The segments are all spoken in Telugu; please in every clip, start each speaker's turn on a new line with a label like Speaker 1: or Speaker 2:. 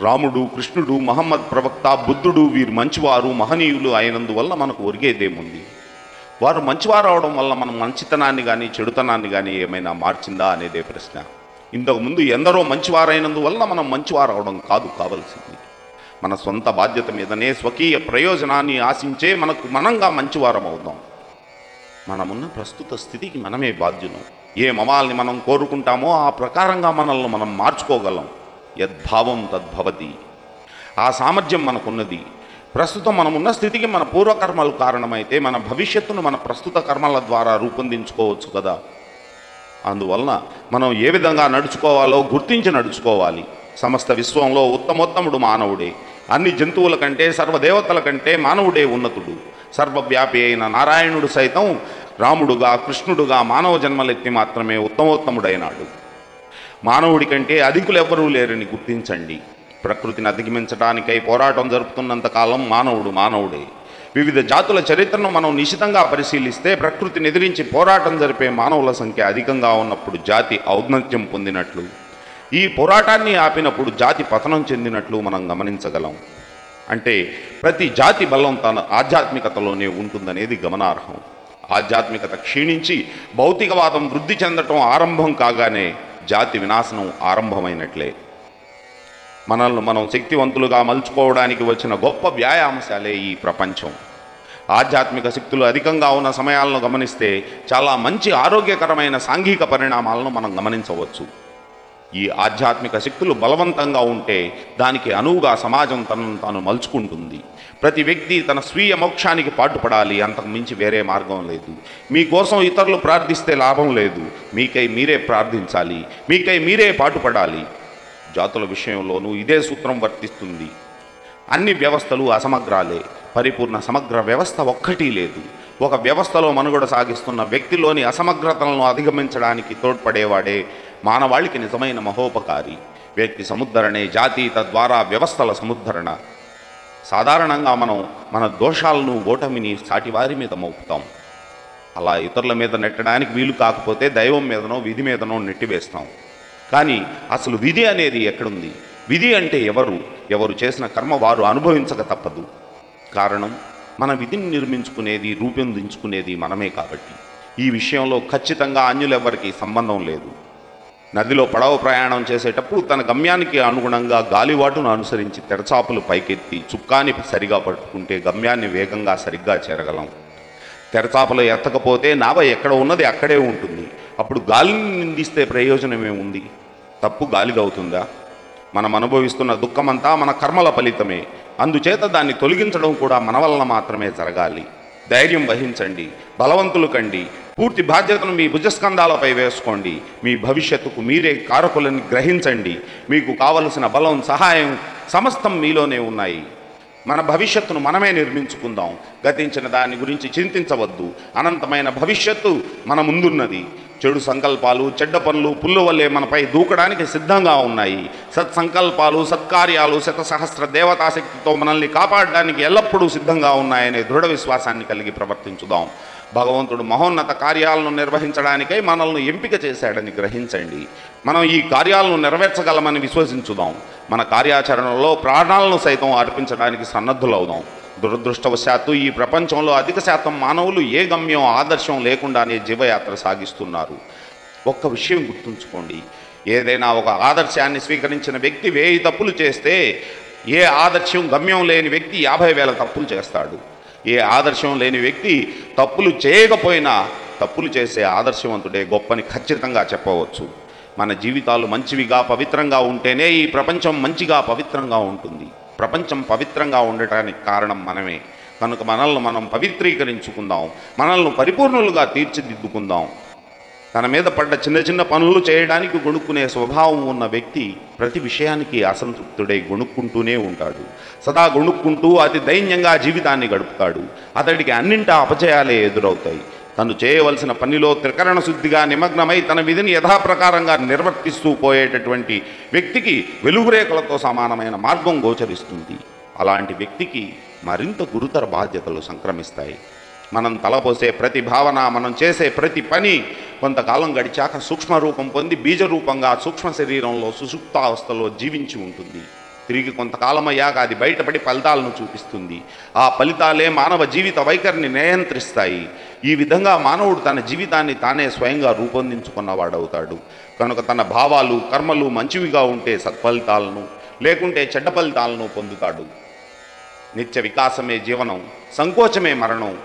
Speaker 1: రాముడు కృష్ణుడు మహమ్మద్ ప్రవక్త బుద్ధుడు వీరు మంచివారు మహనీయులు అయినందువల్ల మనకు ఒరిగేదేముంది? వారు మంచివారు అవడం వల్ల మనం మంచితనాన్ని కానీ చెడుతనాన్ని కానీ ఏమైనా మార్చిందా అనేదే ప్రశ్న. ఇంతకుముందు ఎందరో మంచివారైనందువల్ల మనం మంచివారు అవడం కాదు కావలసింది. మన సొంత బాధ్యత మీదనే స్వకీయ ప్రయోజనాన్ని ఆశించే మనకు మనంగా మంచివారం అవుదాం. మనమున్న ప్రస్తుత స్థితికి మనమే బాధ్యులం. ఏ మమాల్ని మనం కోరుకుంటామో ఆ ప్రకారంగా మనల్ని మనం మార్చుకోగలం. యద్భావం తద్భవతి. ఆ సామర్థ్యం మనకున్నది. ప్రస్తుతం మనం ఉన్న స్థితికి మన పూర్వకర్మలు కారణమైతే మన భవిష్యత్తును మన ప్రస్తుత కర్మల ద్వారా రూపొందించుకోవచ్చు కదా. అందువలన మనం ఏ విధంగా నడుచుకోవాలో గుర్తించి నడుచుకోవాలి. సమస్త విశ్వంలో ఉత్తమోత్తముడు మానవుడే. అన్ని జంతువుల కంటే సర్వదేవతల కంటే మానవుడే ఉన్నతుడు. సర్వవ్యాపి అయిన నారాయణుడు సైతం రాముడుగా కృష్ణుడుగా మానవ జన్మలెత్తి మాత్రమే ఉత్తమోత్తముడైనాడు. మానవుడి కంటే ఎవరూ లేరని గుర్తించండి. ప్రకృతిని అధిగమించడానికై పోరాటం జరుపుతున్నంత కాలం మానవుడు మానవుడే. వివిధ జాతుల చరిత్రను మనం నిశితంగా పరిశీలిస్తే ప్రకృతిని ఎదిరించి పోరాటం జరిపే మానవుల సంఖ్య అధికంగా ఉన్నప్పుడు జాతి ఔన్నత్యం పొందినట్లు ఈ పోరాటాన్ని ఆపినప్పుడు జాతి పతనం చెందినట్లు మనం గమనించగలం. అంటే ప్రతి జాతి బలం తన ఆధ్యాత్మికతలోనే ఉంటుందనేది గమనార్హం. ఆధ్యాత్మికత క్షీణించి భౌతికవాదం వృద్ధి చెందటం ఆరంభం కాగానే జాతి వినాశనం ఆరంభమైనట్లే. మనల్ని మనం శక్తివంతులుగా మలుచుకోవడానికి వచ్చిన గొప్ప వ్యాయామశాలే ఈ ప్రపంచం. ఆధ్యాత్మిక శక్తులు అధికంగా ఉన్న సమయాలను గమనిస్తే చాలా మంచి ఆరోగ్యకరమైన సాంఘిక పరిణామాలను మనం గమనించవచ్చు. ఈ ఆధ్యాత్మిక శక్తులు బలవంతంగా ఉంటే దానికి అనువుగా సమాజం తనను తాను మలుచుకుంటుంది. ప్రతి వ్యక్తి తన స్వీయ మోక్షానికి పాటుపడాలి అంతకు మించి వేరే మార్గం లేదు. మీకోసం ఇతరులు ప్రార్థిస్తే లాభం లేదు. మీకై మీరే ప్రార్థించాలి మీకై మీరే పాటుపడాలి. జాతుల విషయంలోనూ ఇదే సూత్రం వర్తిస్తుంది. అన్ని వ్యవస్థలు అసమగ్రాలే. పరిపూర్ణ సమగ్ర వ్యవస్థ ఒక్కటి లేదు. ఒక వ్యవస్థలో మనుగడ సాగిస్తున్న వ్యక్తిలోని అసమగ్రతలను అధిగమించడానికి తోడ్పడేవాడే మానవాళికి నిజమైన మహోపకారి. వ్యక్తి సముద్ధరణే జాతి తద్వారా వ్యవస్థల సముద్ధరణ. సాధారణంగా మనం మన దోషాలను ఓటమిని సాటివారి మీద మోపుతాం. అలా ఇతరుల మీద నెట్టడానికి వీలు కాకపోతే దైవం మీదనో విధి మీదనో నెట్టివేస్తాం. కానీ అసలు విధి అనేది ఎక్కడుంది? విధి అంటే ఎవరు? ఎవరు చేసిన కర్మ వారు అనుభవించక తప్పదు. కారణం మన విధిని నిర్మించుకునేది రూపొందించుకునేది మనమే కాబట్టి. ఈ విషయంలో ఖచ్చితంగా అన్యులెవ్వరికీ సంబంధం లేదు. నదిలో పడవ ప్రయాణం చేసేటప్పుడు తన గమ్యానికి అనుగుణంగా గాలివాటును అనుసరించి తెరచాపలు పైకెత్తి చుక్కాని సరిగా పట్టుకుంటే గమ్యాన్ని వేగంగా సరిగ్గా చేరగలం. తెరచాపలు ఎత్తకపోతే నావ ఎక్కడ ఉన్నది అక్కడే ఉంటుంది. అప్పుడు గాలిని నిందిస్తే ప్రయోజనమే ఉంది తప్పు గాలిదవుతుందా? మనం అనుభవిస్తున్న దుఃఖమంతా మన కర్మల ఫలితమే. అందుచేత దాన్ని తొలగించడం కూడా మన వలన మాత్రమే జరగాలి. ధైర్యం వహించండి బలవంతులు కండి పూర్తి బాధ్యతను మీ భుజస్కంధాలపై వేసుకోండి మీ భవిష్యత్తుకు మీరే కారకులను గ్రహించండి మీకు కావలసిన బలం సహాయం సమస్తం మీలోనే ఉన్నాయి. మన భవిష్యత్తును మనమే నిర్మించుకుందాం. గతించిన దాని గురించి చింతించవద్దు. అనంతమైన భవిష్యత్తు మన ముందున్నది. చెడు సంకల్పాలు చెడ్డ పనులు పుల్లు వల్లే మనపై దూకడానికి సిద్ధంగా ఉన్నాయి. సత్సంకల్పాలు సత్కార్యాలు శతసహస్ర దేవతాశక్తితో మనల్ని కాపాడడానికి ఎల్లప్పుడూ సిద్ధంగా ఉన్నాయనే దృఢ విశ్వాసాన్ని కలిగి ప్రవర్తించుదాం. భగవంతుడు మహోన్నత కార్యాలను నిర్వహించడానికై మనల్ని ఎంపిక చేశాడని గ్రహించండి. మనం ఈ కార్యాలను నెరవేర్చగలమని విశ్వసించుదాం. మన కార్యాచరణలో ప్రాణాలను సైతం అర్పించడానికి సన్నద్ధులవుదాం. దురదృష్టవశాత్తు ఈ ప్రపంచంలో అధిక శాతం మానవులు ఏ గమ్యం ఆదర్శం లేకుండానే జీవయాత్ర సాగిస్తున్నారు. ఒక్క విషయం గుర్తుంచుకోండి. ఏదైనా ఒక ఆదర్శాన్ని స్వీకరించిన వ్యక్తి వేయి తప్పులు చేస్తే ఏ ఆదర్శం గమ్యం లేని వ్యక్తి యాభై వేల తప్పులు చేస్తాడు. ఏ ఆదర్శం లేని వ్యక్తి తప్పులు చేయకపోయినా తప్పులు చేసే ఆదర్శవంతుడే గొప్పని ఖచ్చితంగా చెప్పవచ్చు. మన జీవితాలు మంచివిగా పవిత్రంగా ఉంటేనే ఈ ప్రపంచం మంచిగా పవిత్రంగా ఉంటుంది. ప్రపంచం పవిత్రంగా ఉండటానికి కారణం మనమే. కనుక మనల్ని మనం పవిత్రీకరించుకుందాం. మనల్ని పరిపూర్ణులుగా తీర్చిదిద్దుకుందాం. తన మీద పడ్డ చిన్న చిన్న పనులు చేయడానికి గొణుక్కునే స్వభావం ఉన్న వ్యక్తి ప్రతి విషయానికి అసంతృప్తుడై గొణుక్కుంటూనే ఉంటాడు. సదా గొణుక్కుంటూ అతి దైన్యంగా జీవితాన్ని గడుపుతాడు. అతడికి అన్నింటా అపజయాలే ఎదురవుతాయి. తను చేయవలసిన పనిలో త్రికరణ శుద్ధిగా నిమగ్నమై తన విధిని యథాప్రకారంగా నిర్వర్తిస్తూ పోయేటటువంటి వ్యక్తికి వెలుగురేఖలతో సమానమైన మార్గం గోచరిస్తుంది. అలాంటి వ్యక్తికి మరింత గురుతర బాధ్యతలు సంక్రమిస్తాయి. మనం తలపోసే ప్రతి భావన మనం చేసే ప్రతి పని కొంతకాలం గడిచాక సూక్ష్మ రూపం పొంది బీజరూపంగా సూక్ష్మ శరీరంలో సుషుప్తావస్థలో జీవించి ఉంటుంది. తిరిగి కొంతకాలం అయ్యాక అది బయటపడి ఫలితాలను చూపిస్తుంది. ఆ ఫలితాలే మానవ జీవిత వైఖరిని నియంత్రిస్తాయి. ఈ విధంగా మానవుడు తన జీవితాన్ని తానే స్వయంగా రూపొందించుకున్నవాడవుతాడు. కనుక తన భావాలు కర్మలు మంచివిగా ఉంటే సత్ఫలితాలను లేకుంటే చెడ్డ ఫలితాలను పొందుతాడు. నిత్య వికాసమే జీవనం సంకోచమే మరణం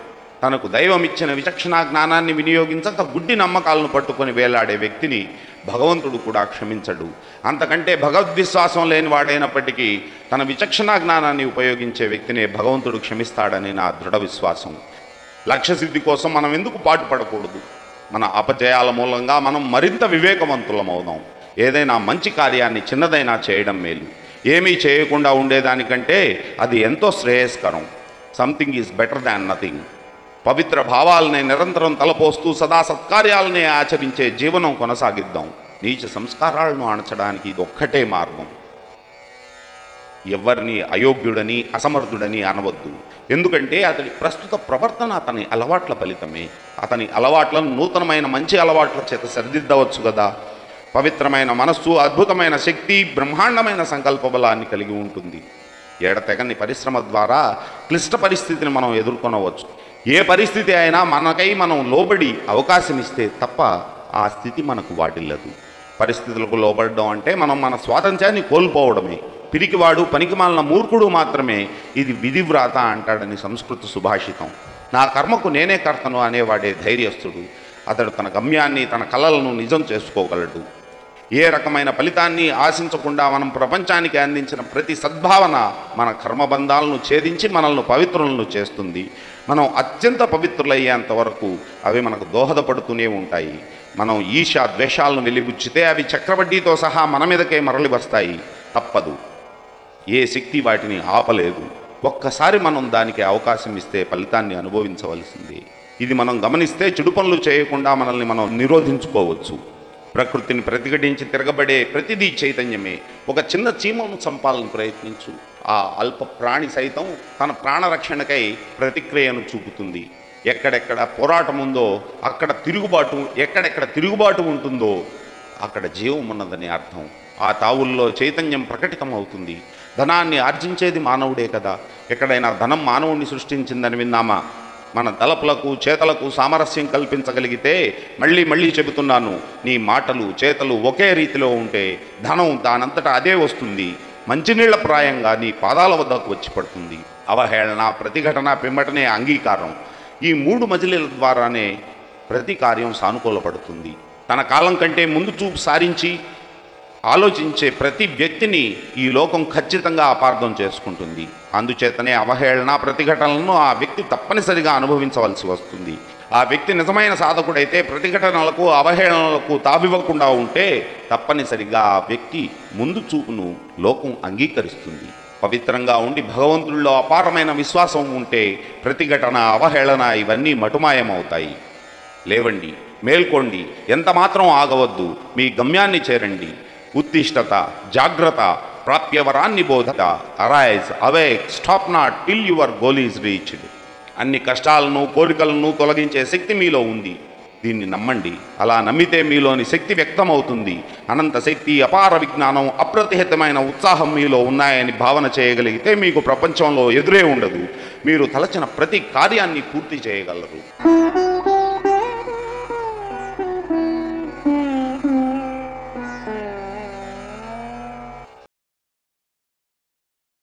Speaker 1: తనకు దైవం ఇచ్చిన విచక్షణ జ్ఞానాన్ని వినియోగించక గుడ్డి నమ్మకాలను పట్టుకొని వేలాడే వ్యక్తిని భగవంతుడు కూడా క్షమించడు. అంతకంటే భగవద్విశ్వాసం లేని వాడైనప్పటికీ తన విచక్షణ జ్ఞానాన్ని ఉపయోగించే వ్యక్తినే భగవంతుడు క్షమిస్తాడని నా దృఢ విశ్వాసం. లక్ష్య సిద్ధి కోసం మనం ఎందుకు పాటుపడకూడదు? మన అపజయాల మూలంగా మనం మరింత వివేకవంతులమవుదాం. ఏదైనా మంచి కార్యాన్ని చిన్నదైనా చేయడం మేలు. ఏమీ చేయకుండా ఉండేదానికంటే అది ఎంతో శ్రేయస్కరం. Something is better than nothing పవిత్ర భావాలనే నిరంతరం తలపోస్తూ సదా సత్కార్యాలనే ఆచరించే జీవనం కొనసాగిద్దాం. నీచ సంస్కారాలను అణచడానికి ఇది ఒక్కటే మార్గం. ఎవరిని అయోగ్యుడని అసమర్థుడని అనవద్దు. ఎందుకంటే అతడి ప్రస్తుత ప్రవర్తన అతని అలవాట్ల ఫలితమే. అతని అలవాట్లను నూతనమైన మంచి అలవాట్ల చేత సరిదిద్దవచ్చు కదా పవిత్రమైన మనస్సు అద్భుతమైన శక్తి బ్రహ్మాండమైన సంకల్ప బలాన్ని కలిగి ఉంటుంది. ఎడతెగని పరిశ్రమ ద్వారా క్లిష్ట పరిస్థితిని మనం ఎదుర్కొనవచ్చు. ఏ పరిస్థితి అయినా మనకై మనం లోబడి అవకాశం ఇస్తే తప్ప ఆ స్థితి మనకు వాటిల్లదు. పరిస్థితులకు లోబడడం అంటే మనం మన స్వాతంత్ర్యాన్ని కోల్పోవడమే. పిరికివాడు పనికిమాలిన మూర్ఖుడు మాత్రమే ఇది విధివ్రాత అంటాడని సంస్కృత సుభాషితం. నా కర్మకు నేనే కర్తను అనేవాడే ధైర్యస్తుడు. అతడు తన గమ్యాన్ని తన కలలను నిజం చేసుకోగలడు. ఏ రకమైన ఫలితాన్ని ఆశించకుండా మనం ప్రపంచానికి అందించిన ప్రతి సద్భావన మన కర్మబంధాలను ఛేదించి మనల్ని పవిత్రులను చేస్తుంది. మనం అత్యంత పవిత్రులయ్యేంత వరకు అవి మనకు దోహదపడుతూనే ఉంటాయి. మనం ఈశ ద్వేషాలను వెలిబుచ్చితే అవి చక్రవడ్డీతో సహా మన మీదకే మరలి వస్తాయి. తప్పదు. ఏ శక్తి వాటిని ఆపలేదు. ఒక్కసారి మనం దానికి అవకాశం ఇస్తే ఫలితాన్ని అనుభవించవలసింది. ఇది మనం గమనిస్తే చెడు పనులు చేయకుండా మనల్ని మనం నిరోధించుకోవచ్చు. ప్రకృతిని ప్రతిఘటించి తిరగబడే ప్రతిదీ చైతన్యమే. ఒక చిన్న చీమను చంపాలని ప్రయత్నించు. ఆ అల్ప ప్రాణి సైతం తన ప్రాణరక్షణకై ప్రతిక్రియను చూపుతుంది. ఎక్కడెక్కడ పోరాటం ఉందో అక్కడ తిరుగుబాటు ఎక్కడెక్కడ తిరుగుబాటు ఉంటుందో అక్కడ జీవం ఉన్నదని అర్థం. ఆ తావుల్లో చైతన్యం ప్రకటితం అవుతుంది ధనాన్ని ఆర్జించేది మానవుడే కదా. ఎక్కడైనా ధనం మానవుణ్ణి సృష్టించిందని విన్నామా? మన తలపులకు చేతలకు సామరస్యం కల్పించగలిగితే మళ్ళీ మళ్ళీ చెబుతున్నాను నీ మాటలు చేతలు ఒకే రీతిలో ఉంటే ధనం దానంతటా అదే వస్తుంది. మంచినీళ్ళ ప్రాయంగా నీ పాదాల వద్దకు వచ్చి పడుతుంది. అవహేళన ప్రతిఘటన పిమ్మటనే అంగీకారం. ఈ మూడు మజిలీల ద్వారానే ప్రతి కార్యం సానుకూలపడుతుంది. తన కాలం కంటే ముందు చూపు సారించి ఆలోచించే ప్రతి వ్యక్తిని ఈ లోకం ఖచ్చితంగా అపార్థం చేసుకుంటుంది. అందుచేతనే అవహేళన ప్రతిఘటనలను ఆ వ్యక్తి తప్పనిసరిగా అనుభవించవలసి వస్తుంది. ఆ వ్యక్తి నిజమైన సాధకుడైతే ప్రతిఘటనలకు అవహేళనలకు తావివ్వకుండా ఉంటే తప్పనిసరిగా ఆ వ్యక్తి ముందు చూపును లోకం అంగీకరిస్తుంది. పవిత్రంగా ఉండి భగవంతుడిలో అపారమైన విశ్వాసం ఉంటే ప్రతిఘటన అవహేళన ఇవన్నీ మటుమాయమవుతాయి. లేవండి మేల్కోండి ఎంత మాత్రం ఆగవద్దు మీ గమ్యాన్ని చేరండి. ఉత్తిష్టత జాగ్రత్త ప్రాప్యవరాన్ని బోధత. Arise awake stop not till your goal is reached అన్ని కష్టాలను కోరికలను తొలగించే శక్తి మీలో ఉంది. దీన్ని నమ్మండి. అలా నమ్మితే మీలోని శక్తి వ్యక్తమవుతుంది. అనంత శక్తి అపార విజ్ఞానం అప్రతిహితమైన ఉత్సాహం మీలో ఉన్నాయని భావన చేయగలిగితే మీకు ప్రపంచంలో ఎదురే ఉండదు. మీరు తలచిన ప్రతి కార్యాన్ని పూర్తి చేయగలరు.